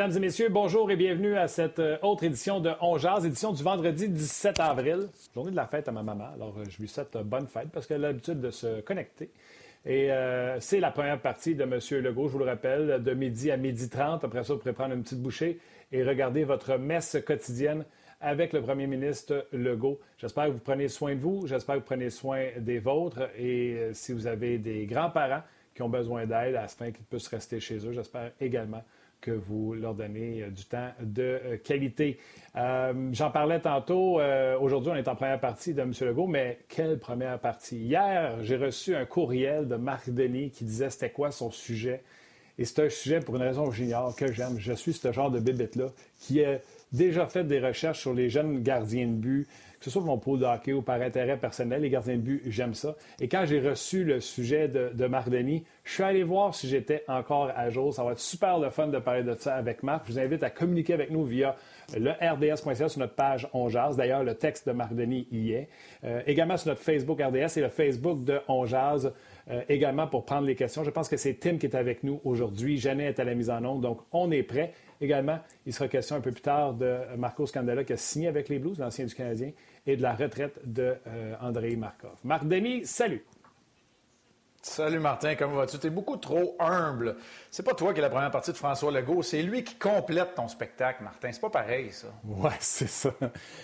Mesdames et messieurs, bonjour et bienvenue à cette euh, autre édition de On Jazz, édition du vendredi 17 avril, journée de la fête à ma maman. Alors, euh, je lui souhaite bonne fête parce qu'elle a l'habitude de se connecter. Et euh, c'est la première partie de M. Legault, je vous le rappelle, de midi à midi 30. Après ça, vous pourrez prendre une petite bouchée et regarder votre messe quotidienne avec le premier ministre Legault. J'espère que vous prenez soin de vous, j'espère que vous prenez soin des vôtres. Et si vous avez des grands-parents qui ont besoin d'aide afin qu'ils puissent rester chez eux, j'espère également que vous leur donnez euh, du temps de euh, qualité. Euh, j'en parlais tantôt. Aujourd'hui, on est en première partie de M. Legault, mais quelle première partie? Hier, j'ai reçu un courriel de Marc Denis qui disait c'était quoi son sujet. Et c'est un sujet, pour une raison que j'ignore, que j'aime. Je suis ce genre de bébête-là qui a déjà fait des recherches sur les jeunes gardiens de but, que ce soit mon pot de hockey ou par intérêt personnel, les gardiens de but, j'aime ça. Et quand j'ai reçu le sujet de, de Marc Denis, je suis allé voir si j'étais encore à jour. Ça va être super le fun de parler de ça avec Marc. Je vous invite à communiquer avec nous via le rds.ca sur notre page On D'ailleurs, le texte de Marc Denis y est. Euh, également sur notre Facebook RDS et le Facebook de On euh, également pour prendre les questions. Je pense que c'est Tim qui est avec nous aujourd'hui. Jeannet est à la mise en onde, donc on est prêt. Également, il sera question un peu plus tard de Marco Scandella qui a signé avec les Blues, l'ancien du Canadien, et de la retraite de euh, André Markov. Marc Denis, salut. Salut Martin, comment vas-tu? Tu es beaucoup trop humble. C'est pas toi qui es la première partie de François Legault, c'est lui qui complète ton spectacle, Martin. C'est pas pareil, ça. Ouais, c'est ça.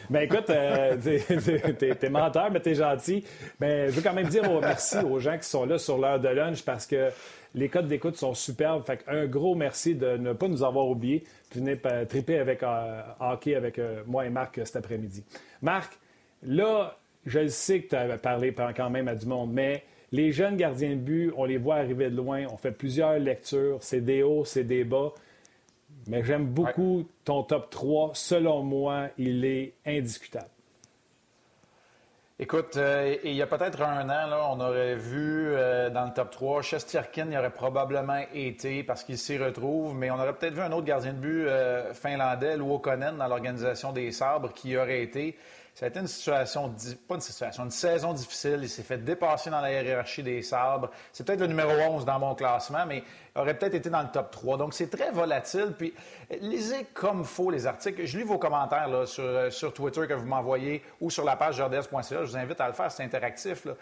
Ben écoute, euh, t'es, menteur, mais t'es gentil. Mais je veux quand même dire merci aux gens qui sont là sur l'heure de lunch parce que les codes d'écoute sont superbes. Fait un gros merci de ne pas nous avoir oubliés. Venez triper avec euh, hockey avec euh, moi et Marc cet après-midi. Marc, là, je sais que tu as parlé quand même à du monde, mais les jeunes gardiens de but, on les voit arriver de loin. On fait plusieurs lectures. C'est des hauts, c'est des bas. Mais j'aime beaucoup ton top 3. Selon moi, il est indiscutable. Écoute, euh, il y a peut-être un an, là, on aurait vu euh, dans le top 3, Chesterkin y aurait probablement été parce qu'il s'y retrouve, mais on aurait peut-être vu un autre gardien de but euh, finlandais, Luokonen, dans l'organisation des Sabres, qui aurait été. Ça a été une situation, pas une situation, une saison difficile. Il s'est fait dépasser dans la hiérarchie des sabres. C'est peut-être le numéro 11 dans mon classement, mais il aurait peut-être été dans le top 3. Donc, c'est très volatile. Puis, lisez comme faut les articles. Je lis vos commentaires là, sur, euh, sur Twitter que vous m'envoyez ou sur la page rds.ca. Je vous invite à le faire, c'est interactif. Là.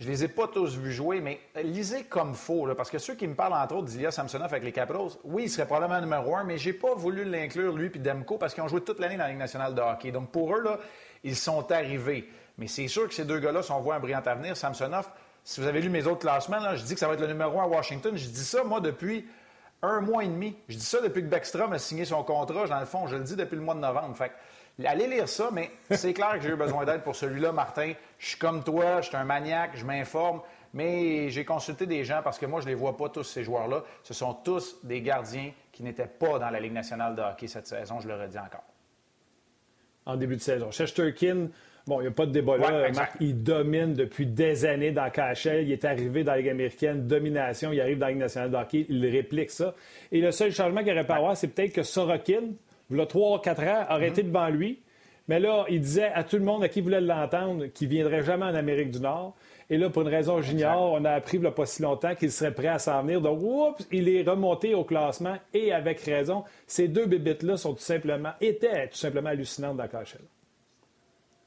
Je les ai pas tous vus jouer, mais lisez comme faut, là, parce que ceux qui me parlent entre autres d'Ilya Samsonov avec les Capitals, oui, il serait probablement numéro un, mais j'ai pas voulu l'inclure lui puis Demko parce qu'ils ont joué toute l'année dans la Ligue nationale de hockey. Donc pour eux là, ils sont arrivés. Mais c'est sûr que ces deux gars-là, si on voit un brillant avenir, Samsonov, si vous avez lu mes autres classements, là, je dis que ça va être le numéro un à Washington. Je dis ça, moi, depuis un mois et demi. Je dis ça depuis que Beckstrom a signé son contrat. Dans le fond, je le dis depuis le mois de novembre. Fait allez lire ça, mais c'est clair que j'ai eu besoin d'aide pour celui-là, Martin. Je suis comme toi, je suis un maniaque, je m'informe, mais j'ai consulté des gens parce que moi, je ne les vois pas tous, ces joueurs-là. Ce sont tous des gardiens qui n'étaient pas dans la Ligue nationale de hockey cette saison, je le redis encore en début de saison. Shesterkin, bon, il n'y a pas de débat là. Marc, il domine depuis des années dans KHL. Il est arrivé dans la Ligue américaine, domination. Il arrive dans la Ligue nationale de hockey, il réplique ça. Et le seul changement qu'il aurait pas avoir, c'est peut-être que Sorokin, il y a 3-4 ans, aurait été devant lui. Mais là, il disait à tout le monde à qui voulait l'entendre qu'il ne viendrait jamais en Amérique du Nord. Et là, pour une raison j'ignore, on a appris il n'y a pas si longtemps qu'il serait prêt à s'en venir. Donc, oups, il est remonté au classement et avec raison. Ces deux bébites-là sont tout simplement, étaient tout simplement hallucinantes dans KHL.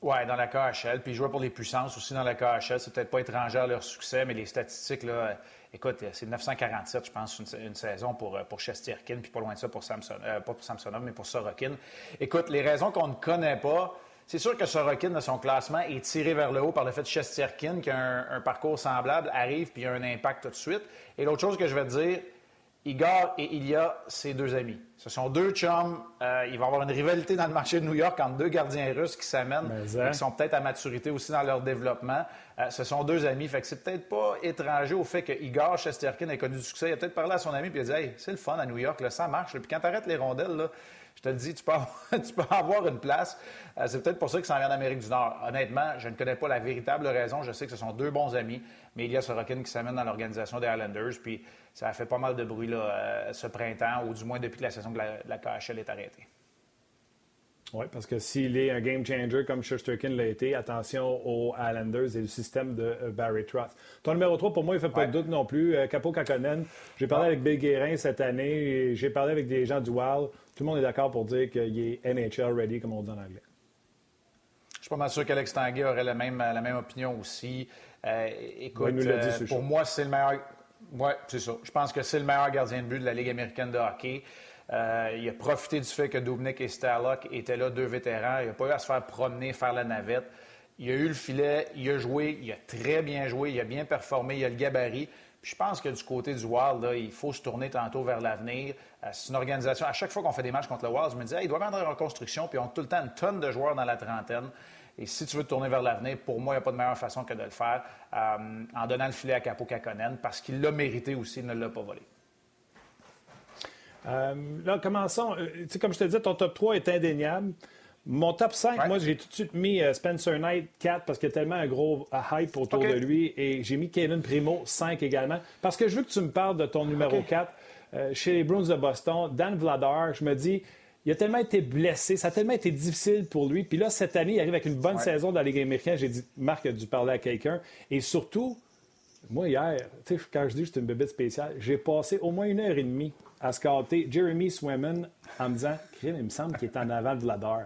Oui, dans la KHL. Puis jouaient pour les puissances aussi dans la KHL. C'est peut-être pas étranger à leur succès, mais les statistiques, là, écoute, c'est 947, je pense, une, saison pour, pour Chesterkin, puis pas loin de ça pour Samson, euh, pas pour Samsonov, mais pour Sorokin. Écoute, les raisons qu'on ne connaît pas, c'est sûr que Sorokin, de son classement, est tiré vers le haut par le fait de Chesterkin, qui a un, un parcours semblable, arrive puis a un impact tout de suite. Et l'autre chose que je vais te dire, Igor et Ilya, ses deux amis. Ce sont deux chums. Euh, il va y avoir une rivalité dans le marché de New York entre deux gardiens russes qui s'amènent, hein? qui sont peut-être à maturité aussi dans leur développement. Euh, ce sont deux amis. Fait que c'est peut-être pas étranger au fait que Igor Shesterkin ait connu du succès. Il a peut-être parlé à son ami et il a dit Hey, c'est le fun à New York, là, ça marche. Puis quand tu arrêtes les rondelles, là, je te le dis, tu peux avoir, une place. Euh, c'est peut-être pour ça qu'il s'en vient en Amérique du Nord. Honnêtement, je ne connais pas la véritable raison. Je sais que ce sont deux bons amis, mais il y a Sorokin qui s'amène dans l'organisation des Islanders. Puis ça a fait pas mal de bruit là, euh, ce printemps, ou du moins depuis que la saison de la, KHL est arrêtée. Oui, parce que s'il est un game changer comme Shusterkin l'a été, attention aux Islanders et le système de euh, Barry Trotz. Ton numéro 3, pour moi, il ne fait pas de doute non plus. Capo Kakonen, j'ai parlé avec Bill Guérin cette année, j'ai parlé avec des gens du Wild. Tout le monde est d'accord pour dire qu'il est NHL ready, comme on dit en anglais. Je suis pas mal sûr qu'Alex Tanguay aurait la même, la même opinion aussi. écoute, pour moi, c'est le meilleur. Oui, c'est ça. Je pense que c'est le meilleur gardien de but de la Ligue américaine de hockey. Euh, il a profité du fait que Dubnik et Starlock étaient là, deux vétérans. Il n'a pas eu à se faire promener, faire la navette. Il a eu le filet, il a joué, il a très bien joué, il a bien performé, il a le gabarit. Je pense que du côté du Wild, il faut se tourner tantôt vers l'avenir. Euh, c'est une organisation, à chaque fois qu'on fait des matchs contre le Wild, je me dis, il doit être en reconstruction, puis ils ont tout le temps une tonne de joueurs dans la trentaine. Et si tu veux te tourner vers l'avenir, pour moi, il n'y a pas de meilleure façon que de le faire euh, en donnant le filet à Capo Kakonen parce qu'il l'a mérité aussi, il ne l'a pas volé. Euh, là, commençons. Comme je te disais, ton top 3 est indéniable. Mon top 5, moi, j'ai tout de suite mis Spencer Knight 4 parce qu'il y a tellement un gros hype autour de lui. Et j'ai mis Kevin Primo 5 également. Parce que je veux que tu me parles de ton numéro 4 chez les Bruins de Boston, Dan Vladar. Je me dis, il a tellement été blessé, ça a tellement été difficile pour lui. Puis là, cette année, il arrive avec une bonne saison dans la Ligue américaine. J'ai dit, Marc a dû parler à quelqu'un. Et surtout, moi, hier, quand je dis que c'est une bébête spéciale, j'ai passé au moins une heure et demie à scotter Jeremy Swimmen en me disant, il me semble qu'il est en avant de Vladar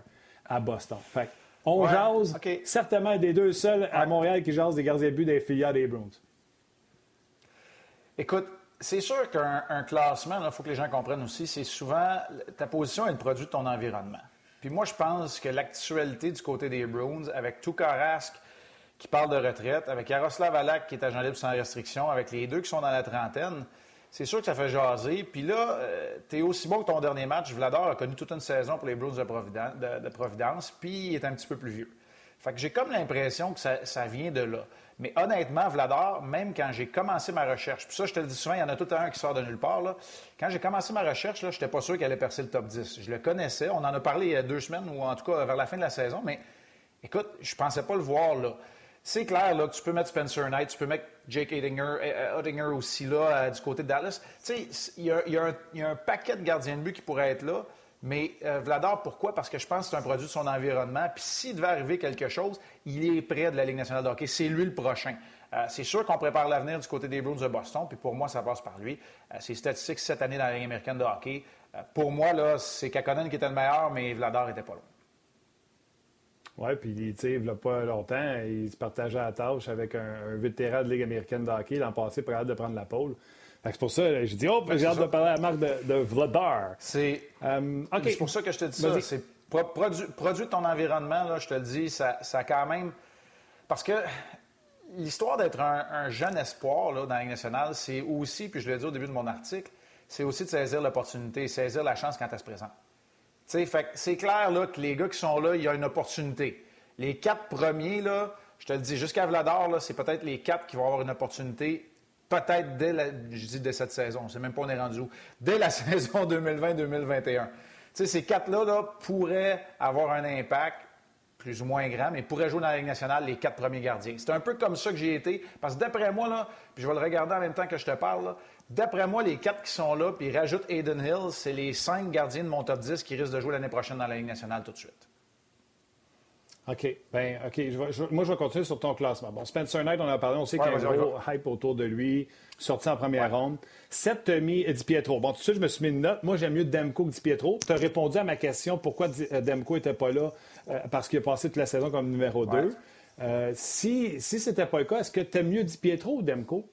à Boston. Fait on jase certainement des deux seuls à Montréal qui jasent des gardiens de but des filiales des Browns. Écoute, c'est sûr qu'un classement, il faut que les gens comprennent aussi, c'est souvent ta position est le produit de ton environnement. Puis moi, je pense que l'actualité du côté des Bruins, avec Rask qui parle de retraite, avec Yaroslav Alak qui est agent libre sans restriction, avec les deux qui sont dans la trentaine, c'est sûr que ça fait jaser. Puis là, euh, tu es aussi bon que ton dernier match. Vladar a connu toute une saison pour les Bruins de Providence, de, Providence puis il est un petit peu plus vieux. Fait que j'ai comme l'impression que ça vient de là. Mais honnêtement, Vladar, même quand j'ai commencé ma recherche, puis ça, je te le dis souvent, il y en a tout un qui sort de nulle part. Là. Quand j'ai commencé ma recherche, je n'étais pas sûr qu'elle allait percer le top 10. Je le connaissais. On en a parlé il y a deux semaines, ou en tout cas vers la fin de la saison, mais écoute, je pensais pas le voir là. C'est clair là, tu peux mettre Spencer Knight, tu peux mettre Jake Oettinger, aussi là, euh, du côté de Dallas. Tu sais, il y, a un paquet de gardiens de but qui pourraient être là. Mais euh, Vladar, pourquoi? Parce que je pense que c'est un produit de son environnement. Puis s'il devait arriver quelque chose, il est près de la Ligue nationale de hockey. C'est lui le prochain. Euh, c'est sûr qu'on prépare l'avenir du côté des Bruins de Boston, puis pour moi, ça passe par lui. Euh, ses statistiques cette année dans la Ligue américaine de hockey, pour moi, là, c'est Kakonen qui était le meilleur, mais Vladar n'était pas loin. Oui, puis il il n'y a pas longtemps, il se partageait la tâche avec un, vétéran de Ligue américaine de hockey l'an passé pour de prendre la pôle. C'est pour ça, j'ai dit, oh, j'ai hâte de parler à la marque de, Vladar. C'est euh, pour ça que je te dis ça. C'est produit, ton environnement, là, je te le dis, ça, ça quand même. Parce que l'histoire d'être un, jeune espoir là, dans la Ligue nationale, c'est aussi, puis je l'ai dit au début de mon article, c'est aussi de saisir l'opportunité, saisir la chance quand elle se présente. C'est clair là, que les gars qui sont là, il y a une opportunité. Les quatre premiers, je te le dis, jusqu'à Vladar, c'est peut-être les quatre qui vont avoir une opportunité peut-être dès, la, je dis cette saison, c'est même pas on est rendu où, dès la saison 2020-2021. ces quatre-là là, pourraient avoir un impact plus ou moins grand, mais pourraient jouer dans la Ligue nationale les quatre premiers gardiens. C'est un peu comme ça que j'ai été, parce que d'après moi, là, puis je vais le regarder en même temps que je te parle, d'après moi, les quatre qui sont là, puis rajoute Aiden Hill, c'est les cinq gardiens de mon top 10 qui risquent de jouer l'année prochaine dans la Ligue nationale tout de suite. OK. Ben, OK. moi, je vais continuer sur ton classement. Bon, Spencer Knight, on en a parlé. On sait qu'il y a un gros hype autour de lui. Sorti en première ronde. Sept, tu as mis Di Pietro. Bon, tout de suite, je me suis mis une note. Moi, j'aime mieux Demko que Di Pietro. Tu as répondu à ma question pourquoi euh, Demko n'était pas là euh, parce qu'il a passé toute la saison comme numéro 2. Euh, si si ce n'était pas le cas, est-ce que tu aimes mieux Di Pietro ou Demko?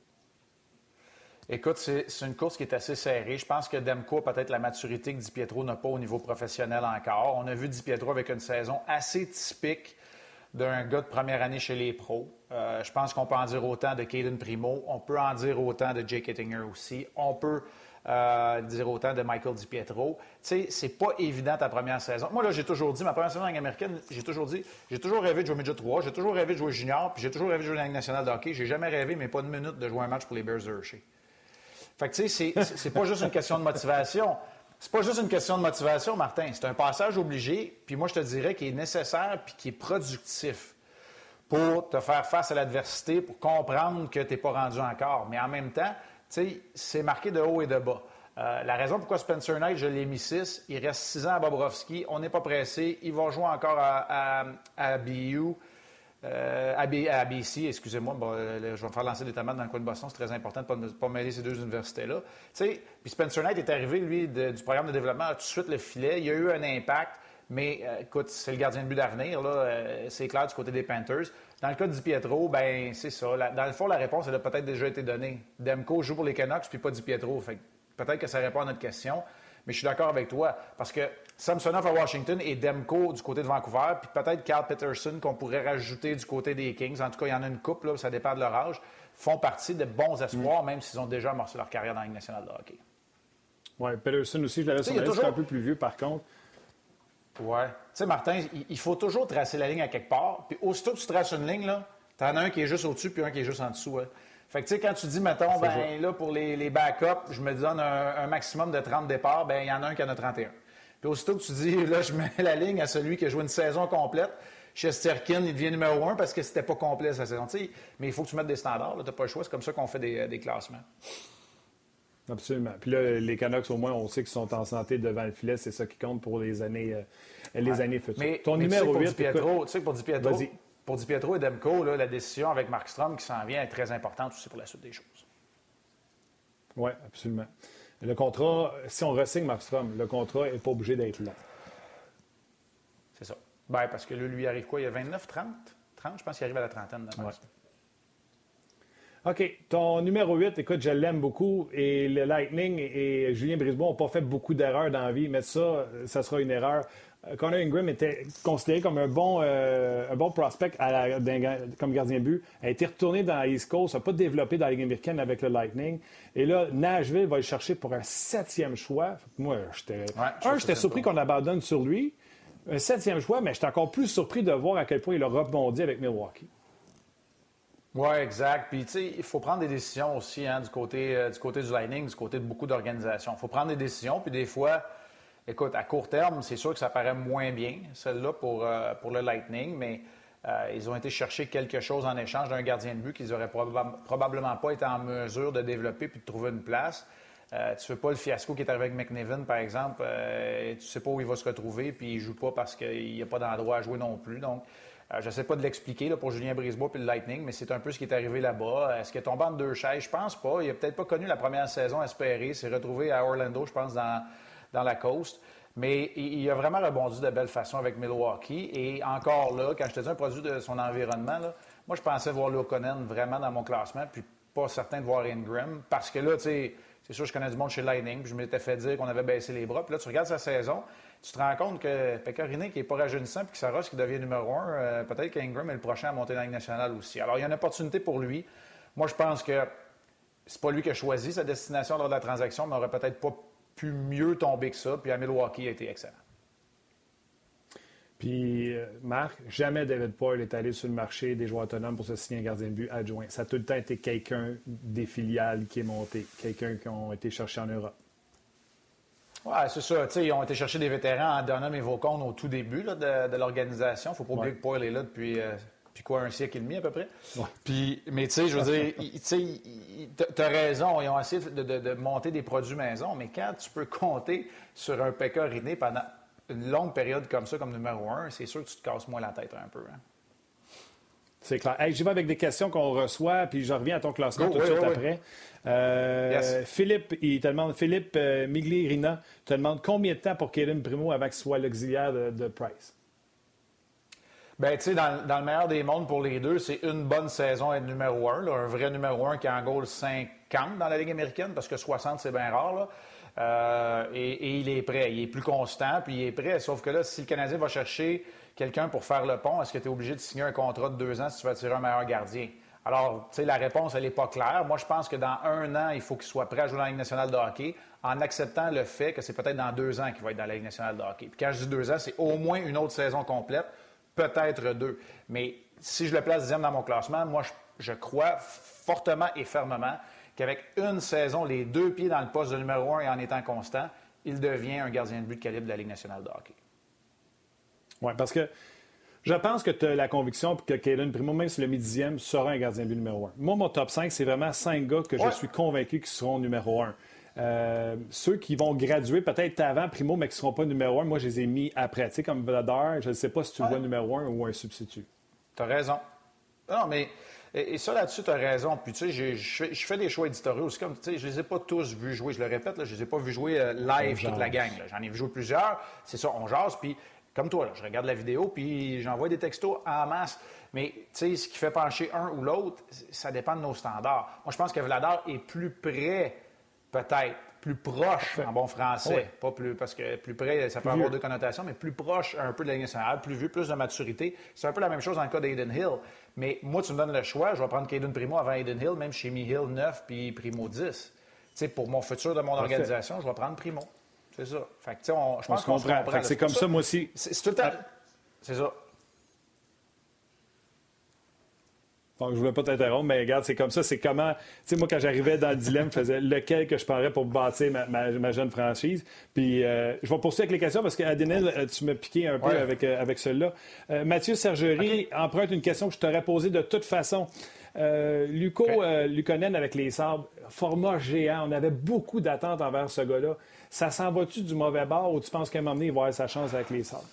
Écoute, c'est une course qui est assez serrée. Je pense que Demko a peut-être la maturité que Di Pietro n'a pas au niveau professionnel encore. On a vu Di Pietro avec une saison assez typique d'un gars de première année chez les pros. Euh, je pense qu'on peut en dire autant de Caden Primo. On peut en dire autant de Jake Ettinger aussi. On peut euh, dire autant de Michael DiPietro. Tu sais, c'est pas évident ta première saison. Moi, là, j'ai toujours dit, ma première saison en américaine, j'ai toujours dit, j'ai toujours rêvé de jouer Midget 3, j'ai toujours rêvé de jouer junior, puis j'ai toujours rêvé de jouer dans la Ligue nationale de hockey. J'ai jamais rêvé, mais pas une minute, de jouer un match pour les Bears de Hershey. Fait que, tu sais, c'est pas juste une question de motivation. C'est pas juste une question de motivation, Martin. C'est un passage obligé, puis moi, je te dirais qu'il est nécessaire puis qui est productif pour te faire face à l'adversité, pour comprendre que tu n'es pas rendu encore. Mais en même temps, tu sais, c'est marqué de haut et de bas. Euh, la raison pourquoi Spencer Knight, je l'ai mis 6, il reste 6 ans à Bobrovski. On n'est pas pressé. Il va jouer encore à, à BU. Euh, à, BC, excusez-moi, euh, je vais me faire lancer des tomates dans le coin de Boston. C'est très important de ne pas, mêler ces deux universités-là. Puis Spencer Knight est arrivé, lui, du programme de développement, tout de suite le filet. Il y a eu un impact, mais euh, écoute, c'est le gardien de but d'avenir. c'est clair du côté des Panthers. Dans le cas de Pietro, ben c'est ça. dans le fond, la réponse, elle a peut-être déjà été donnée. Demko joue pour les Canucks, puis pas Di Pietro. peut-être que ça répond à notre question. Mais je suis d'accord avec toi, parce que Samsonov à Washington et Demko du côté de Vancouver, puis peut-être Carl Peterson qu'on pourrait rajouter du côté des Kings, en tout cas, il y en a une couple, là, ça dépend de leur âge, font partie de bons espoirs, même s'ils ont déjà amorcé leur carrière dans la Ligue nationale de hockey. Oui, Peterson aussi, je l'avais sur toujours... un peu plus vieux, par contre. Oui. Tu sais, Martin, il faut toujours tracer la ligne à quelque part, puis aussitôt que tu traces une ligne, là, en as un qui est juste au-dessus, puis un qui est juste en dessous. Hein. Fait que, tu sais, quand tu dis, mettons, ben, là, pour les, les backups, je me donne un, maximum de 30 départs, ben, il y en a un qui en a 31. Puis aussitôt que tu dis, là, je mets la ligne à celui qui a joué une saison complète, Chesterkin, il devient numéro un parce que c'était pas complet sa saison. mais il faut que tu mettes des standards. Tu n'as pas le choix. C'est comme ça qu'on fait des, des, classements. Absolument. Puis là, les Canucks, au moins, on sait qu'ils sont en santé devant le filet. C'est ça qui compte pour les années, euh, les années futures. Mais, Ton numéro 8, Pietro, tu sais, pour Di Pietro, pour Di Pietro et Demko, la décision avec Mark Strom qui s'en vient est très importante aussi pour la suite des choses. Oui, absolument. Le contrat, si on ressigne Mark Strom, le contrat n'est pas obligé d'être là. C'est ça. Ben, parce que là, lui, arrive quoi? Il y a 29, 30? 30, je pense qu'il arrive à la trentaine. De OK. Ton numéro 8, écoute, je l'aime beaucoup. Et le Lightning et Julien Brisebois n'ont pas fait beaucoup d'erreurs dans la vie, mais ça, ça sera une erreur. Connor Ingram était considéré comme un bon, euh, un bon prospect comme gardien but. A été retourné dans la East Coast, n'a pas développé dans la Ligue américaine avec le Lightning. Et là, Nashville va le chercher pour un septième choix. Moi, j'étais. un, j'étais surpris qu'on abandonne sur lui. Un septième choix, mais j'étais encore plus surpris de voir à quel point il a rebondi avec Milwaukee. Oui, exact. Puis, tu sais, il faut prendre des décisions aussi hein, du, côté, euh, du côté du Lightning, du côté de beaucoup d'organisations. Il faut prendre des décisions, puis des fois, écoute, à court terme, c'est sûr que ça paraît moins bien, celle-là, pour, euh, pour le Lightning, mais euh, ils ont été chercher quelque chose en échange d'un gardien de but qu'ils n'auraient probablement pas été en mesure de développer puis de trouver une place. Tu ne fais pas le fiasco qui est arrivé avec McNevin, par exemple. tu ne sais pas où il va se retrouver, puis il joue pas parce qu'il n'y a pas d'endroit à jouer non plus. Donc, je ne sais pas de l'expliquer pour Julien Brisebois puis le Lightning, mais c'est un peu ce qui est arrivé là-bas. Est-ce qu'il est tombé en deux chaises? Je pense pas. Il n'a peut-être pas connu la première saison espérée. S'est retrouvé à Orlando, je pense, dans, dans la coast. Mais il a vraiment rebondi de belle façon avec Milwaukee. Et encore là, quand je te dis un produit de son environnement, moi, je pensais voir Lokonen vraiment dans mon classement, puis pas certain de voir Ingram. Parce que là, tu sais, c'est sûr, je connais du monde chez Lightning, puis je m'étais fait dire qu'on avait baissé les bras. Puis là, tu regardes sa saison, tu te rends compte que Pecorine, qui n'est pas rajeunissant, puis que Saros qui devient numéro un, euh, peut-être qu'Ingram est le prochain à monter dans la Ligue nationale aussi. Alors, il y a une opportunité pour lui. Moi, je pense que c'est pas lui qui a choisi sa destination lors de la transaction, mais aurait peut-être pas pu mieux tomber que ça. Puis à Milwaukee a été excellent. Puis, euh, Marc, jamais David Poyle est allé sur le marché des joueurs autonomes pour se signer un gardien de but adjoint. Ça a tout le temps été quelqu'un des filiales qui est monté, quelqu'un qui a été cherché en Europe. Oui, c'est ça. ils ont été chercher des vétérans en Donham et Vaucon au tout début de, l'organisation. Il ne faut pas oublier que Poyle est là depuis euh, puis quoi, un siècle et demi à peu près. Puis, mais tu sais, je veux dire, tu as raison, ils ont essayé de, monter des produits maison, mais quand tu peux compter sur un pécoriné pendant une longue période comme ça, comme numéro un, c'est sûr que tu te casses moins la tête un peu. Hein. C'est clair. J'y vais avec des questions qu'on reçoit, puis je reviens à ton classement tout de suite après. Euh, Philippe, il te demande, Philippe euh, Migli-Rina te demande combien de temps pour Kaden Primo avant qu'il soit l'auxiliaire de, Price? Bien, tu sais, dans, le meilleur des mondes pour les deux, c'est une bonne saison être numéro un, un vrai numéro un qui a en goal 50 dans la Ligue américaine, parce que 60, c'est bien rare. Euh, et, il est prêt. Il est plus constant, puis il est prêt. Sauf que là, si le Canadien va chercher quelqu'un pour faire le pont, est-ce que tu es obligé de signer un contrat de deux ans si tu veux attirer un meilleur gardien? Alors, tu sais, la réponse, elle n'est pas claire. Moi, je pense que dans un an, il faut qu'il soit prêt à jouer dans la Ligue nationale de hockey en acceptant le fait que c'est peut-être dans deux ans qu'il va être dans la Ligue nationale de hockey. Puis quand je dis deux ans, c'est au moins une autre saison complète, peut-être deux. Mais si je le place dixième dans mon classement, moi, je, crois fortement et fermement qu'avec une saison, les deux pieds dans le poste de numéro un et en étant constant, il devient un gardien de but de calibre de la Ligue nationale de hockey. Oui, parce que je pense que tu as la conviction que Caden Primo, même si le mi-dixième, sera un gardien de but numéro un. Moi, mon top 5, c'est vraiment cinq gars que je suis convaincu qui seront numéro un. Euh, ceux qui vont graduer peut-être avant Primo, mais qui ne seront pas numéro un, moi, je les ai mis après. Tu sais, comme Vladar, je ne sais pas si tu vois numéro un ou un substitut. Tu as raison. Non, mais et, ça, là-dessus, tu as raison. Puis, tu sais, je fais des choix éditoriaux aussi. Comme, tu sais, je les ai pas tous vus jouer. Je le répète, je ne les ai pas vus jouer euh, live toute la gang. J'en ai vu jouer plusieurs. C'est ça, on jase. Puis, comme toi, je regarde la vidéo, puis j'envoie des textos en masse. Mais tu sais, ce qui fait pencher un ou l'autre, ça dépend de nos standards. Moi, je pense que Vladar est plus près, peut-être, plus proche en bon français. Pas plus, parce que plus près, ça peut avoir deux connotations, mais plus proche un peu de la ligne nationale, plus vu, plus de maturité. C'est un peu la même chose dans le cas d'Aiden Hill. Mais moi, tu me donnes le choix, je vais prendre Caden Primo avant Aiden Hill, même chez Mi Hill 9 puis Primo 10. Tu sais, pour mon futur de mon organisation, je vais prendre Primo. C'est ça. Fait que, on, je pense qu'on comprend. c'est comme ça, moi aussi. C'est tout le temps. C'est ça. Donc, je voulais pas t'interrompre, mais regarde, c'est comme ça. C'est comment. Tu sais, moi, quand j'arrivais dans le dilemme, je faisais lequel que je prendrais pour bâtir ma, jeune franchise. Puis, euh, je vais poursuivre avec les questions parce qu'Adenel, euh, tu m'as piqué un peu avec, euh, avec celle-là. Mathieu Sergerie emprunte une question que je t'aurais posée de toute façon. Luco Luconen avec les sabres, format géant. On avait beaucoup d'attentes envers ce gars-là. Ça s'en va-tu du mauvais bord ou tu penses qu'à un moment donné, il va avoir sa chance avec les Sabres?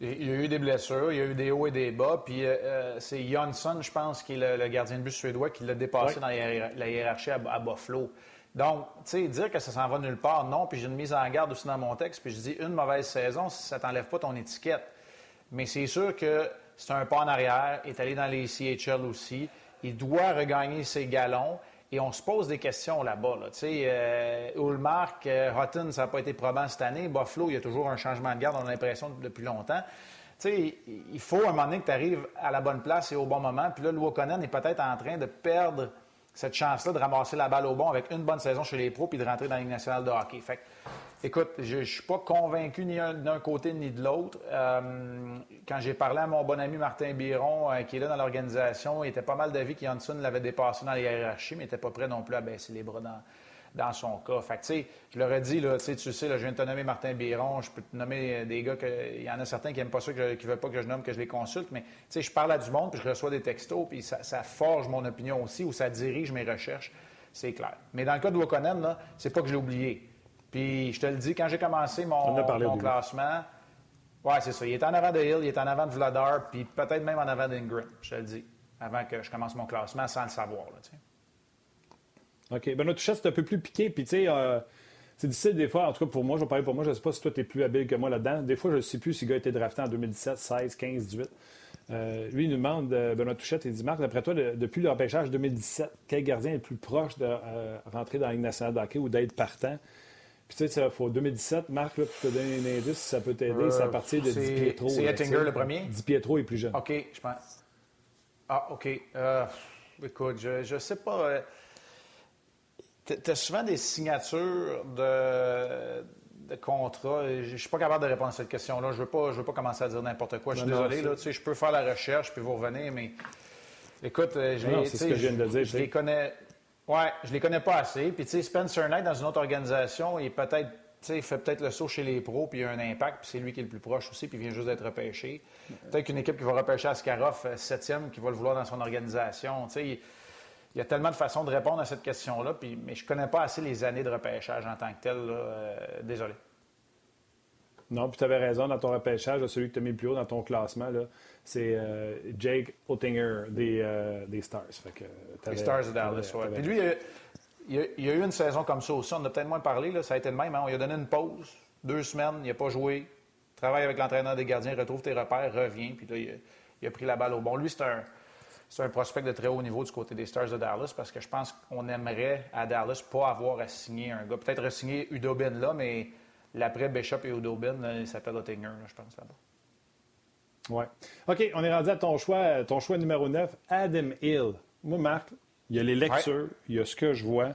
Il y a eu des blessures, il y a eu des hauts et des bas. Puis euh, euh, c'est Jonsson, je pense, qui est le, gardien de but suédois, qui l'a dépassé dans la, hiérarchie à, Buffalo. Donc, tu sais, dire que ça s'en va nulle part, non. Puis j'ai une mise en garde aussi dans mon texte. Puis je dis une mauvaise saison, ça t'enlève pas ton étiquette. Mais c'est sûr que c'est un pas en arrière, est allé dans les CHL aussi. Il doit regagner ses galons. Et on se pose des questions là-bas. Tu sais, euh, euh, ça n'a pas été probant cette année. Buffalo, il y a toujours un changement de garde, on a l'impression depuis longtemps. Tu sais, il faut un moment donné que tu arrives à la bonne place et au bon moment. Puis là, Luokonen est peut-être en train de perdre cette chance-là de ramasser la balle au bon avec une bonne saison chez les pros puis de rentrer dans la Ligue nationale de hockey. Fait écoute, je ne suis pas convaincu ni d'un côté ni de l'autre. Euh, quand j'ai parlé à mon bon ami Martin Biron, euh, qui est là dans l'organisation, il était pas mal d'avis qu'Janssen l'avait dépassé dans les hiérarchies, mais n'était pas prêt non plus à baisser les bras dans, dans son cas. Fait que, je leur ai dit, là, tu sais, là, je viens de te nommer Martin Biron, je peux te nommer des gars que. Il y en a certains qui n'aiment pas ça, qui ne veulent pas que je nomme, que je les consulte, mais je parle à du monde, puis je reçois des textos, puis ça, forge mon opinion aussi, ou ça dirige mes recherches. C'est clair. Mais dans le cas de Wokonen, là, c'est pas que j'ai oublié. Puis je te le dis, quand j'ai commencé mon, mon classement, ouais, c'est ça. Il est en avant de Hill, il est en avant de Vladar, puis peut-être même en avant d'Ingram, je te le dis, avant que je commence mon classement sans le savoir. Là, OK. Benoît Touchette, c'est un peu plus piqué. Puis, tu sais, euh, c'est difficile des fois, en tout cas pour moi, je vais parler pour moi, je ne sais pas si toi, tu es plus habile que moi là-dedans. Des fois, je ne sais plus si le gars a été drafté en 2017, 16, 15, 18. lui, il nous demande, euh, Benoît Touchette, il dit Marc, d'après toi, depuis le repêchage 2017, quel gardien est le plus proche de euh, rentrer dans la Ligue nationale de hockey ou d'être partant? Puis, tu sais, il faut 2017, Marc, là, pour te donner un indice, si ça peut t'aider, c'est à partir de Di Pietro. C'est Ettinger le premier? Di Pietro est plus jeune. OK, je pense. Ah, OK. écoute, je ne sais pas. Tu as souvent des signatures de, de contrats. Je ne suis pas capable de répondre à cette question-là. Je ne veux, pas, veux pas commencer à dire n'importe quoi. Je suis désolé. Là, je peux faire la recherche puis vous revenez, mais écoute, euh, je, les, ce que je, viens de dire, je les connais. Ouais, je les connais pas assez. Puis, tu sais, Spencer Knight, dans une autre organisation, il peut-être. il fait peut-être le saut chez les pros, puis il a un impact, puis c'est lui qui est le plus proche aussi, puis il vient juste d'être repêché. Peut-être qu'une équipe qui va repêcher Askarov, euh, septième, qui va le vouloir dans son organisation. sais il y a tellement de façons de répondre à cette question-là, mais je ne connais pas assez les années de repêchage en tant que tel. Euh, désolé. Non, puis tu avais raison dans ton repêchage, celui que tu as mis le plus haut dans ton classement, c'est euh, Jake Ottinger des, euh, des Stars. les Stars de Dallas, oui. Puis lui, il y, a, eu une saison comme ça aussi. On en a peut-être moins parlé. Là. Ça a été le même. Hein. On lui a donné une pause, deux semaines, il n'a pas joué. Travaille avec l'entraîneur des gardiens, retrouve tes repères, revient. Puis là, il a, pris la balle au bon. Lui, c'est un, c'est un prospect de très haut niveau du côté des Stars de Dallas parce que je pense qu'on aimerait à Dallas pas avoir à signer un gars. Peut-être signer Udobin là, mais l'après Bishop et Udobin, il s'appelle Ottinger, je pense, là-bas. Oui. OK, on est rendu à ton choix, ton choix numéro 9, Adam Hill. Moi, Marc, il y a les lectures, il y a ce que je vois,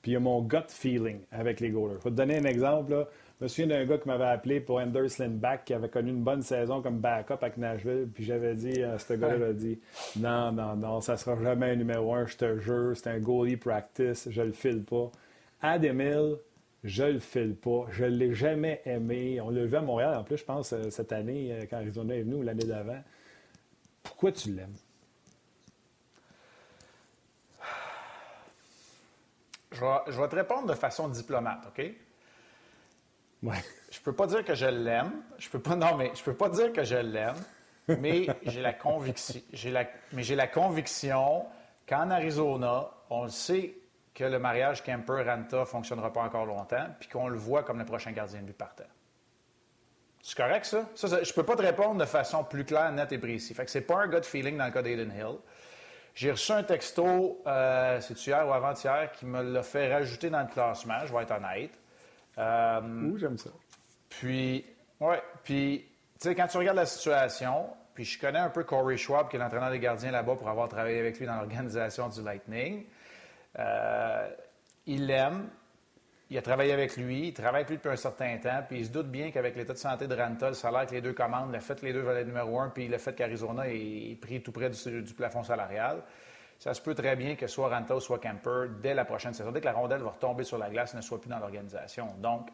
puis il y a mon gut feeling avec les goalers. Je vais te donner un exemple. Là. Je me souviens d'un gars qui m'avait appelé pour Anders Lindback, qui avait connu une bonne saison comme backup avec Nashville, puis j'avais dit, euh, ce gars-là a dit Non, non, non, ça sera jamais un numéro un, je te jure, c'est un goalie practice, je le file pas. Adam Hill, je le file pas. Je ne l'ai jamais aimé. On l'a vu à Montréal, en plus, je pense, euh, cette année, euh, quand Arizona est venu, ou l'année d'avant. Pourquoi tu l'aimes? Je vais, te répondre de façon diplomate, OK? Je peux pas dire que je l'aime. Je peux pas, non, mais je peux pas dire que je l'aime, mais j'ai la conviction, mais j'ai la conviction qu'en Arizona, on le sait que le mariage Kemper-Ranta ne fonctionnera pas encore longtemps, puis qu'on le voit comme le prochain gardien de but partant. C'est correct, ça? je ne peux pas te répondre de façon plus claire, nette et précise. Fait que c'est pas un gut feeling dans le cas d'Aiden Hill. J'ai reçu un texto, euh, c'est hier ou avant-hier, qui me l'a fait rajouter dans le classement, je vais être honnête. Euh, j'aime ça. Puis, ouais, puis, tu sais, quand tu regardes la situation, puis je connais un peu Corey Schwab, qui est l'entraîneur des gardiens là-bas, pour avoir travaillé avec lui dans l'organisation du Lightning. Euh, il l'aime. Il a travaillé avec lui, il travaille avec lui depuis un certain temps, puis il se doute bien qu'avec l'état de santé de Ranta, le salaire que les deux commandent, le fait que les deux être numéro un, puis le fait qu'Arizona est pris tout près du, plafond salarial, ça se peut très bien que soit Ranta ou soit Kemper, dès la prochaine saison, dès que la rondelle va retomber sur la glace, ne soit plus dans l'organisation. Donc,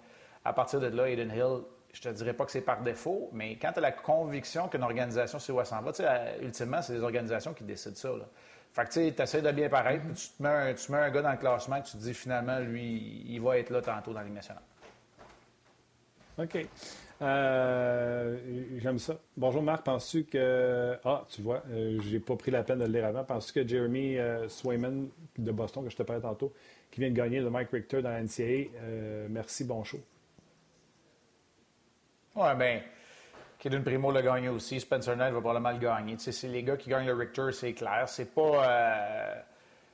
à partir de là, Aiden Hill, je te dirais pas que c'est par défaut, mais quand tu as la conviction qu'une organisation sait où elle s'en va, ultimement, c'est les organisations qui décident ça. Fait que tu essaies de bien paraître, puis tu, te mets un, tu mets un gars dans le classement que tu te dis finalement, lui, il va être là tantôt dans la Ligue nationale. OK. Euh, j'aime ça. Bonjour Marc, penses-tu que. Ah, tu vois, euh, j'ai pas pris la peine de le lire avant. Penses-tu que Jeremy euh, Swayman de Boston, que je te parlais tantôt, qui vient de gagner le Mike Richter dans la NCAA, merci, bon show? Ouais, bien. Kaden Primo l'a gagné aussi. Spencer Knight va probablement le gagner. c'est les gars qui gagnent le Richter, c'est clair. C'est pas, euh,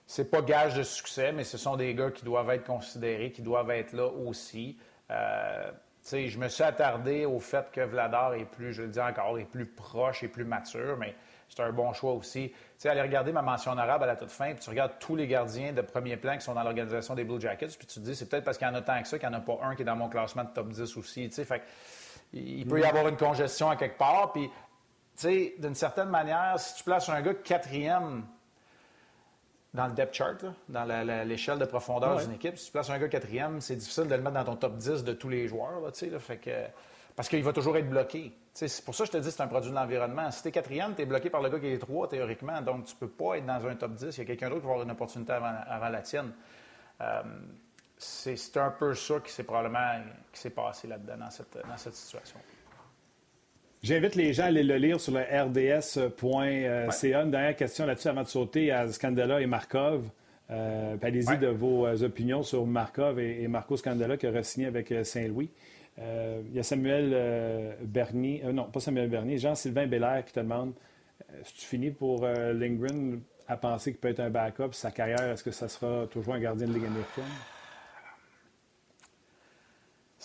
c'est pas gage de succès, mais ce sont des gars qui doivent être considérés, qui doivent être là aussi. Euh, je me suis attardé au fait que Vladar est plus, je le dis encore, est plus proche et plus mature, mais c'est un bon choix aussi. Tu allez regarder ma mention arabe à la toute fin, puis tu regardes tous les gardiens de premier plan qui sont dans l'organisation des Blue Jackets, puis tu te dis, c'est peut-être parce qu'il y en a tant que ça qu'il n'y en a pas un qui est dans mon classement de top 10 aussi. Fait il peut y avoir une congestion à quelque part. Puis, tu sais, d'une certaine manière, si tu places un gars quatrième dans le depth chart, dans l'échelle de profondeur d'une équipe, si tu places un gars quatrième, c'est difficile de le mettre dans ton top 10 de tous les joueurs. Là, fait que, parce qu'il va toujours être bloqué. C'est pour ça que je te dis que c'est un produit de l'environnement. Si tu es quatrième, tu es bloqué par le gars qui est trois, théoriquement. Donc, tu ne peux pas être dans un top 10. Il y a quelqu'un d'autre qui va avoir une opportunité avant, la tienne. Euh, c'est un peu ça qui s'est probablement qui s'est passé là-dedans, dans cette, dans cette situation. J'invite les gens à aller le lire sur le rds.ca. Une dernière question là-dessus avant de sauter à Scandella et Markov. Euh, allez-y de vos euh, opinions sur Markov et, Marco Scandella qui a signé avec euh, Saint-Louis. il y a Samuel Bernier, non, pas Samuel Bernier, Jean-Sylvain Belair qui te demande si tu finis pour Lindgren à penser qu'il peut être un backup, sa carrière, est-ce que ça sera toujours un gardien de Ligue américaine?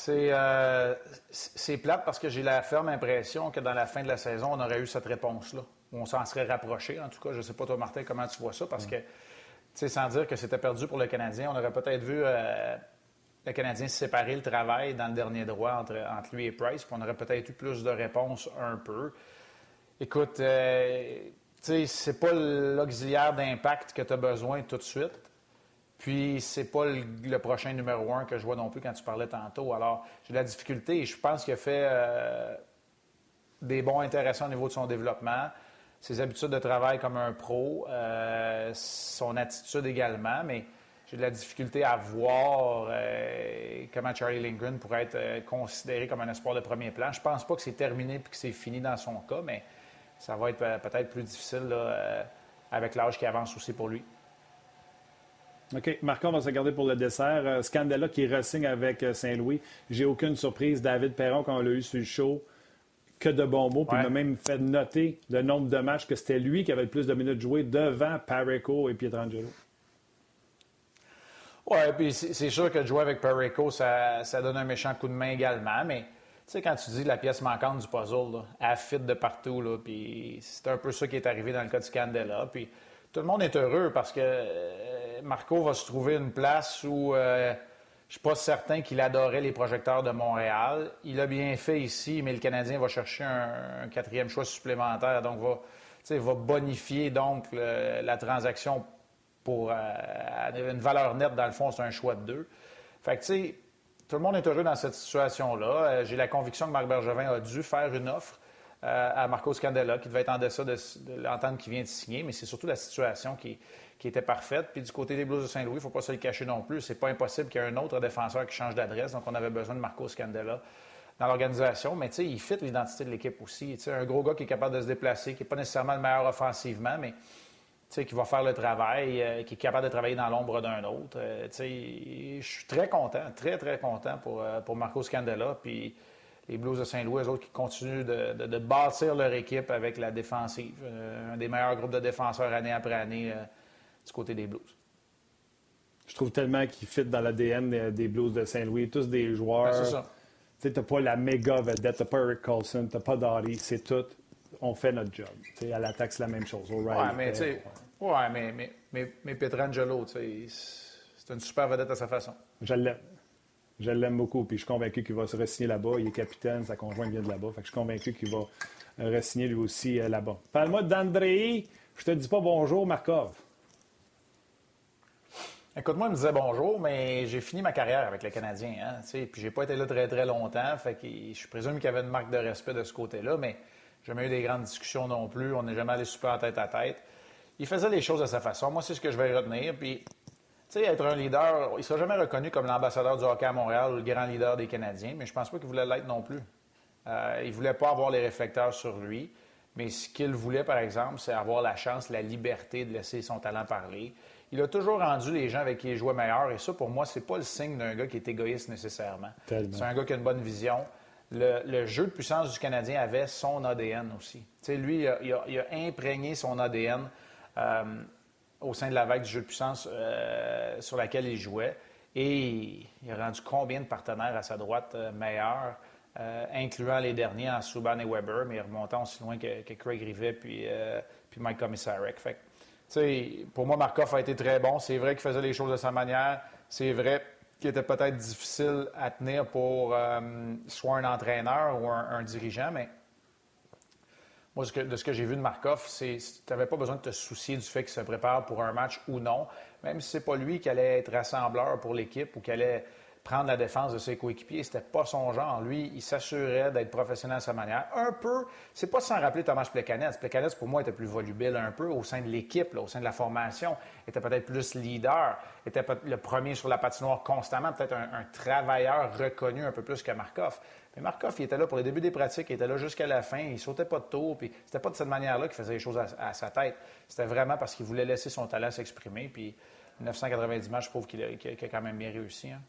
Euh, c'est plate parce que j'ai la ferme impression que dans la fin de la saison, on aurait eu cette réponse-là. On s'en serait rapproché. En tout cas, je ne sais pas, toi, Martin, comment tu vois ça, parce que, tu sais, sans dire que c'était perdu pour le Canadien, on aurait peut-être vu euh, le Canadien séparer le travail dans le dernier droit entre, entre lui et Price, puis on aurait peut-être eu plus de réponses un peu. Écoute, euh, tu sais, c'est pas l'auxiliaire d'impact que tu as besoin tout de suite. Puis, c'est pas le, prochain numéro un que je vois non plus quand tu parlais tantôt. Alors, j'ai de la difficulté et je pense qu'il a fait euh, des bons intéressants au niveau de son développement, ses habitudes de travail comme un pro, euh, son attitude également. Mais j'ai de la difficulté à voir euh, comment Charlie Lindgren pourrait être considéré comme un espoir de premier plan. Je pense pas que c'est terminé et que c'est fini dans son cas, mais ça va être peut-être plus difficile avec l'âge qui avance aussi pour lui. OK. Marco, on va se garder pour le dessert. Scandella qui ressigne avec Saint-Louis. J'ai aucune surprise. David Perron, quand on l'a eu sur le show, que de bons mots. Puis il m'a même fait noter le nombre de matchs que c'était lui qui avait le plus de minutes jouées devant Pareco et Pietrangelo. Oui, puis c'est sûr que de jouer avec Perico, ça, donne un méchant coup de main également, mais tu sais, quand tu dis la pièce manquante du puzzle, là, elle fit de partout, là, puis c'est un peu ça qui est arrivé dans le cas du Candela, puis tout le monde est heureux parce que euh, Marco va se trouver une place où euh, je suis pas certain qu'il adorait les projecteurs de Montréal. Il a bien fait ici, mais le Canadien va chercher un, quatrième choix supplémentaire, donc va, va bonifier donc la transaction pour euh, une valeur nette, dans le fond, c'est un choix de deux. Fait que, tu sais, tout le monde est heureux dans cette situation-là. J'ai la conviction que Marc Bergevin a dû faire une offre à Marco Scandella, qui devait être en deçà de, l'entente qui vient de signer, mais c'est surtout la situation qui, était parfaite. Puis du côté des Blues de Saint-Louis, il ne faut pas se le cacher non plus. C'est pas impossible qu'il y ait un autre défenseur qui change d'adresse, donc on avait besoin de Marco Scandella dans l'organisation, mais il fit l'identité de l'équipe aussi. Tu sais, un gros gars qui est capable de se déplacer, qui n'est pas nécessairement le meilleur offensivement, mais qui va faire le travail, euh, qui est capable de travailler dans l'ombre d'un autre. Euh, je suis très content, très, très content pour, euh, pour Marco Scandella. Puis les Blues de Saint-Louis, eux autres qui continuent de, de, bâtir leur équipe avec la défensive. un des meilleurs groupes de défenseurs année après année du côté des Blues. Je trouve tellement qu'ils fit dans l'ADN des Blues de Saint-Louis. Tous des joueurs. Ben, tu n'as pas la méga vedette, tu pas Eric Colson, tu pas Dottie, c'est tout. On fait notre job. T'sais, à l'attaque, c'est la même chose. ouais, mais tu sais, oui, mais, mais, mais, mais Pietrangelo, c'est une super vedette à sa façon. Je l'aime. Je l'aime beaucoup, puis je suis convaincu qu'il va se re-signer là-bas. Il est capitaine, sa conjointe vient de là-bas. Fait que je suis convaincu qu'il va re-signer lui aussi euh, là-bas. Parle-moi d'André. Je te dis pas bonjour, Markov. Écoute, moi, il me disait bonjour, mais j'ai fini ma carrière avec les Canadiens. Hein, puis j'ai pas été là très, très longtemps. Fait que je présume qu'il y avait une marque de respect de ce côté-là, mais jamais eu des grandes discussions non plus. On n'est jamais allé super en tête à tête il faisait les choses de sa façon. Moi, c'est ce que je vais retenir. Puis, sais, être un leader, il ne sera jamais reconnu comme l'ambassadeur du hockey à Montréal ou le grand leader des Canadiens, mais je pense pas qu'il voulait l'être non plus. Euh, il ne voulait pas avoir les réflecteurs sur lui. Mais ce qu'il voulait, par exemple, c'est avoir la chance, la liberté de laisser son talent parler. Il a toujours rendu les gens avec qui il jouait meilleur. Et ça, pour moi, c'est pas le signe d'un gars qui est égoïste nécessairement. C'est un gars qui a une bonne vision. Le, jeu de puissance du Canadien avait son ADN aussi. lui, il a, imprégné son ADN euh, au sein de la vague du jeu de puissance euh, sur laquelle il jouait. Et il a rendu combien de partenaires à sa droite euh, meilleurs, incluant les derniers en Subban et Weber, mais remontant aussi loin que, Craig Rivet puis, puis Mike Commissarek. Fait pour moi, Markov a été très bon. C'est vrai qu'il faisait les choses de sa manière. C'est vrai qu'il était peut-être difficile à tenir pour soit un entraîneur ou un dirigeant, mais moi, de ce que j'ai vu de Markov, c'est tu n'avais pas besoin de te soucier du fait qu'il se prépare pour un match ou non, même si c'est pas lui qui allait être rassembleur pour l'équipe ou qui allait prendre la défense de ses coéquipiers. C'était pas son genre. Lui, il s'assurait d'être professionnel à sa manière. Un peu, c'est pas sans rappeler Thomas Plekanec. Plekanec, pour moi, était plus volubile un peu au sein de l'équipe, au sein de la formation. était peut-être plus leader, était le premier sur la patinoire constamment, peut-être un, un, travailleur reconnu un peu plus que Markov. Mais Markov, il était là pour les débuts des pratiques, il était là jusqu'à la fin, il sautait pas de tour, puis c'était pas de cette manière-là qu'il faisait les choses à, sa tête. C'était vraiment parce qu'il voulait laisser son talent s'exprimer, puis 990 matchs, je trouve qu'il a, a, quand même bien réussi. Hein.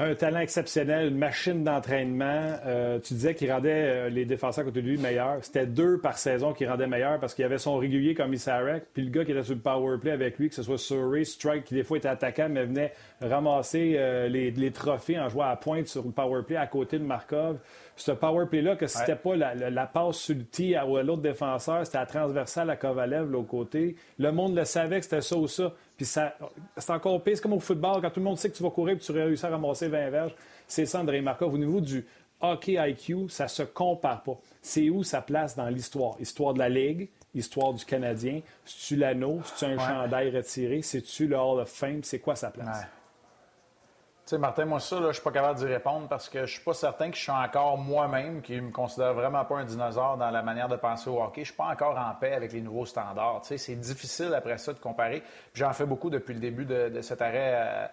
Un talent exceptionnel, une machine d'entraînement. Euh, tu disais qu'il rendait euh, les défenseurs côté de lui meilleurs. C'était deux par saison qui rendaient meilleurs parce qu'il y avait son régulier comme Isarek, puis le gars qui était sur le power play avec lui, que ce soit Surrey, Strike, qui des fois était attaquant, mais venait ramasser euh, les, trophées en jouant à pointe sur le power play à côté de Markov. Ce power play-là, que c'était pas la, passe sur le tee à, l'autre défenseur, c'était la transversale à Kovalev, l'autre côté. Le monde le savait que c'était ça ou ça. Puis c'est encore pire. C'est comme au football, quand tout le monde sait que tu vas courir et tu réussis à ramasser 20 verges. C'est ça, André Markov. Au niveau du hockey IQ, ça se compare pas. C'est où sa place dans l'histoire? Histoire de la Ligue, histoire du Canadien. C'est-tu l'anneau? C'est-tu un chandail retiré? C'est-tu le Hall of Fame? C'est quoi sa place? Tu sais, Martin, moi, ça, là, je suis pas capable d'y répondre parce que je suis pas certain que je suis encore moi-même, qui me considère vraiment pas un dinosaure dans la manière de penser au hockey. Je suis pas encore en paix avec les nouveaux standards. Tu sais, c'est difficile après ça de comparer. J'en fais beaucoup depuis le début de, cet arrêt euh,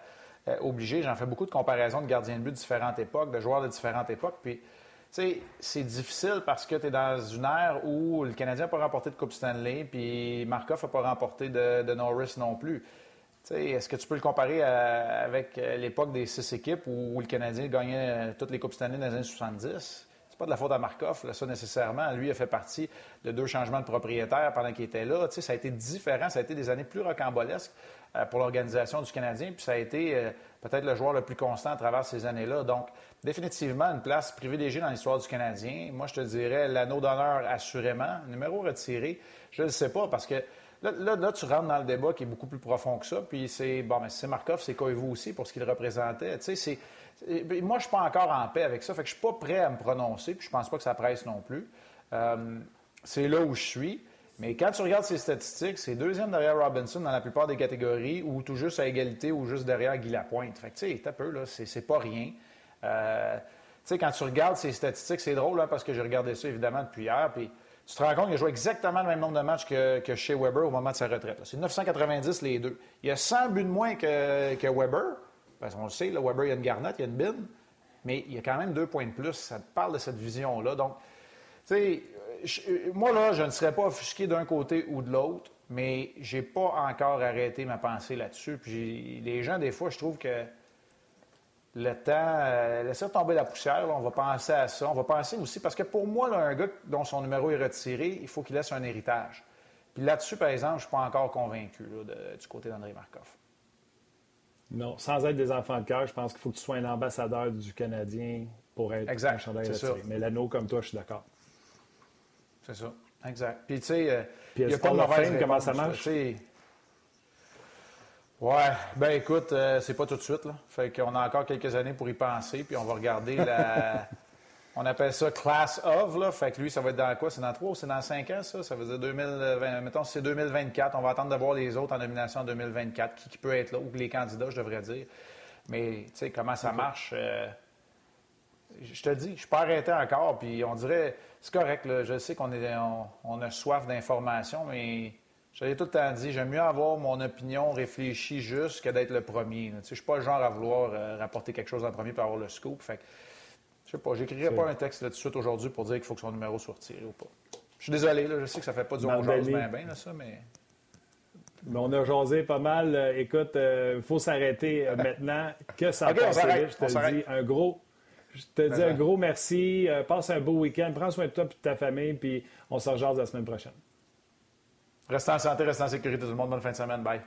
euh, obligé. J'en fais beaucoup de comparaisons de gardiens de but de différentes époques, de joueurs de différentes époques. Puis, c'est difficile parce que tu es dans une ère où le Canadien n'a pas remporté de Coupe Stanley, puis Markov n'a pas remporté de Norris non plus. Est-ce que tu peux le comparer avec euh, l'époque des six équipes où, le Canadien gagnait euh, toutes les Coupes Stanley dans les années 70? C'est pas de la faute à Markov, là, ça nécessairement. Lui a fait partie de deux changements de propriétaire pendant qu'il était là. ça a été différent, ça a été des années plus rocambolesques euh, pour l'organisation du Canadien, puis ça a été peut-être le joueur le plus constant à travers ces années-là. Donc, définitivement, une place privilégiée dans l'histoire du Canadien. Moi, je te dirais l'anneau d'honneur, assurément. Numéro retiré, je ne le sais pas, parce que Là, là, tu rentres dans le débat qui est beaucoup plus profond que ça. Puis c'est, bon, mais c'est Markov, c'est Koivu aussi pour ce qu'il représentait. Tu sais, c'est, moi, je suis pas encore en paix avec ça. Fait que je suis pas prêt à me prononcer. Puis je pense pas que ça presse non plus. Euh, c'est là où je suis. Mais quand tu regardes ses statistiques, c'est deuxième derrière Robinson dans la plupart des catégories, ou tout juste à égalité, ou juste derrière Guy Lapointe. Fait que, tu sais, t'as peu, là, c'est pas rien. Euh, tu sais, quand tu regardes ses statistiques, c'est drôle, hein, parce que j'ai regardé ça, évidemment, depuis hier, puis tu te rends compte qu'il a joué exactement le même nombre de matchs que, chez Weber au moment de sa retraite. C'est 990 les deux. Il y a 100 buts de moins que, que Weber. Parce qu'on le sait, là, Weber, il y a une garnette, il y a une bine. Mais il y a quand même deux points de plus. Ça te parle de cette vision-là. Donc, tu sais, moi, là, je ne serais pas offusqué d'un côté ou de l'autre, mais j'ai pas encore arrêté ma pensée là-dessus. Puis les gens, des fois, je trouve que le temps, euh, laisser tomber la poussière, on va penser à ça. On va penser aussi, parce que pour moi, un gars dont son numéro est retiré, il faut qu'il laisse un héritage. Puis là-dessus, par exemple, je ne suis pas encore convaincu du côté d'André Markov. Non, sans être des enfants de cœur, je pense qu'il faut que tu sois un ambassadeur du Canadien pour être un chandail retiré. Mais l'anneau, comme toi, je suis d'accord. C'est ça, exact. Puis tu sais, euh, il n'y a pas de mauvaise comment ça marche? Ouais, ben écoute, euh, c'est pas tout de suite, là. Fait qu'on a encore quelques années pour y penser, puis on va regarder la. on appelle ça Class of, là. Fait que lui, ça va être dans quoi? C'est dans trois ou c'est dans cinq ans, ça? Ça veut dire 2020. Mettons, c'est 2024. On va attendre de voir les autres en nomination en 2024. Qui, peut être là? Ou les candidats, je devrais dire. Mais, tu sais, comment ça marche? Euh, je te dis, je suis pas arrêté encore, puis on dirait. C'est correct, là. Je sais qu'on est, on a soif d'informations, mais j'avais tout le temps dit, j'aime mieux avoir mon opinion réfléchie juste que d'être le premier. Je ne suis pas le genre à vouloir euh, rapporter quelque chose en premier pour avoir le scoop. Fait je sais pas, j'écrirai pas un texte là, tout de suite aujourd'hui pour dire qu'il faut que son numéro soit retiré ou pas. Je suis désolé, je sais que ça fait pas du bon bien, bien, ça, mais... mais... on a jasé pas mal. Euh, écoute, il euh, faut s'arrêter maintenant. Que ça passe Je te dis un gros... Je te dis un gros merci. passe un beau week-end. Prends soin de toi et de ta famille. Puis on se rejase la semaine prochaine. Restez en santé, restez en sécurité tout le monde. Bonne fin de semaine. Bye.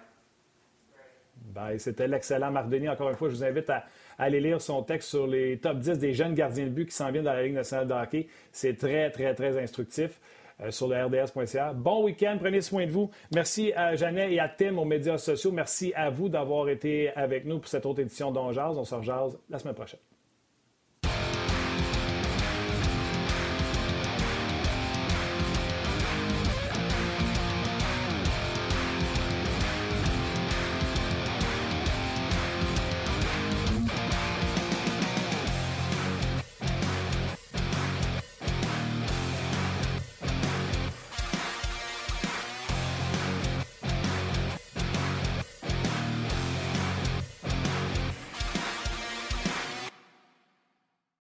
Bye. C'était l'excellent Marc. Encore une fois, je vous invite à, aller lire son texte sur les top 10 des jeunes gardiens de but qui s'en viennent dans la Ligue nationale de hockey. C'est très, très, très instructif euh, sur le RDS.ca. Bon week-end, prenez soin de vous. Merci à Jeannet et à Tim aux médias sociaux. Merci à vous d'avoir été avec nous pour cette autre édition d'On On se rejase la semaine prochaine.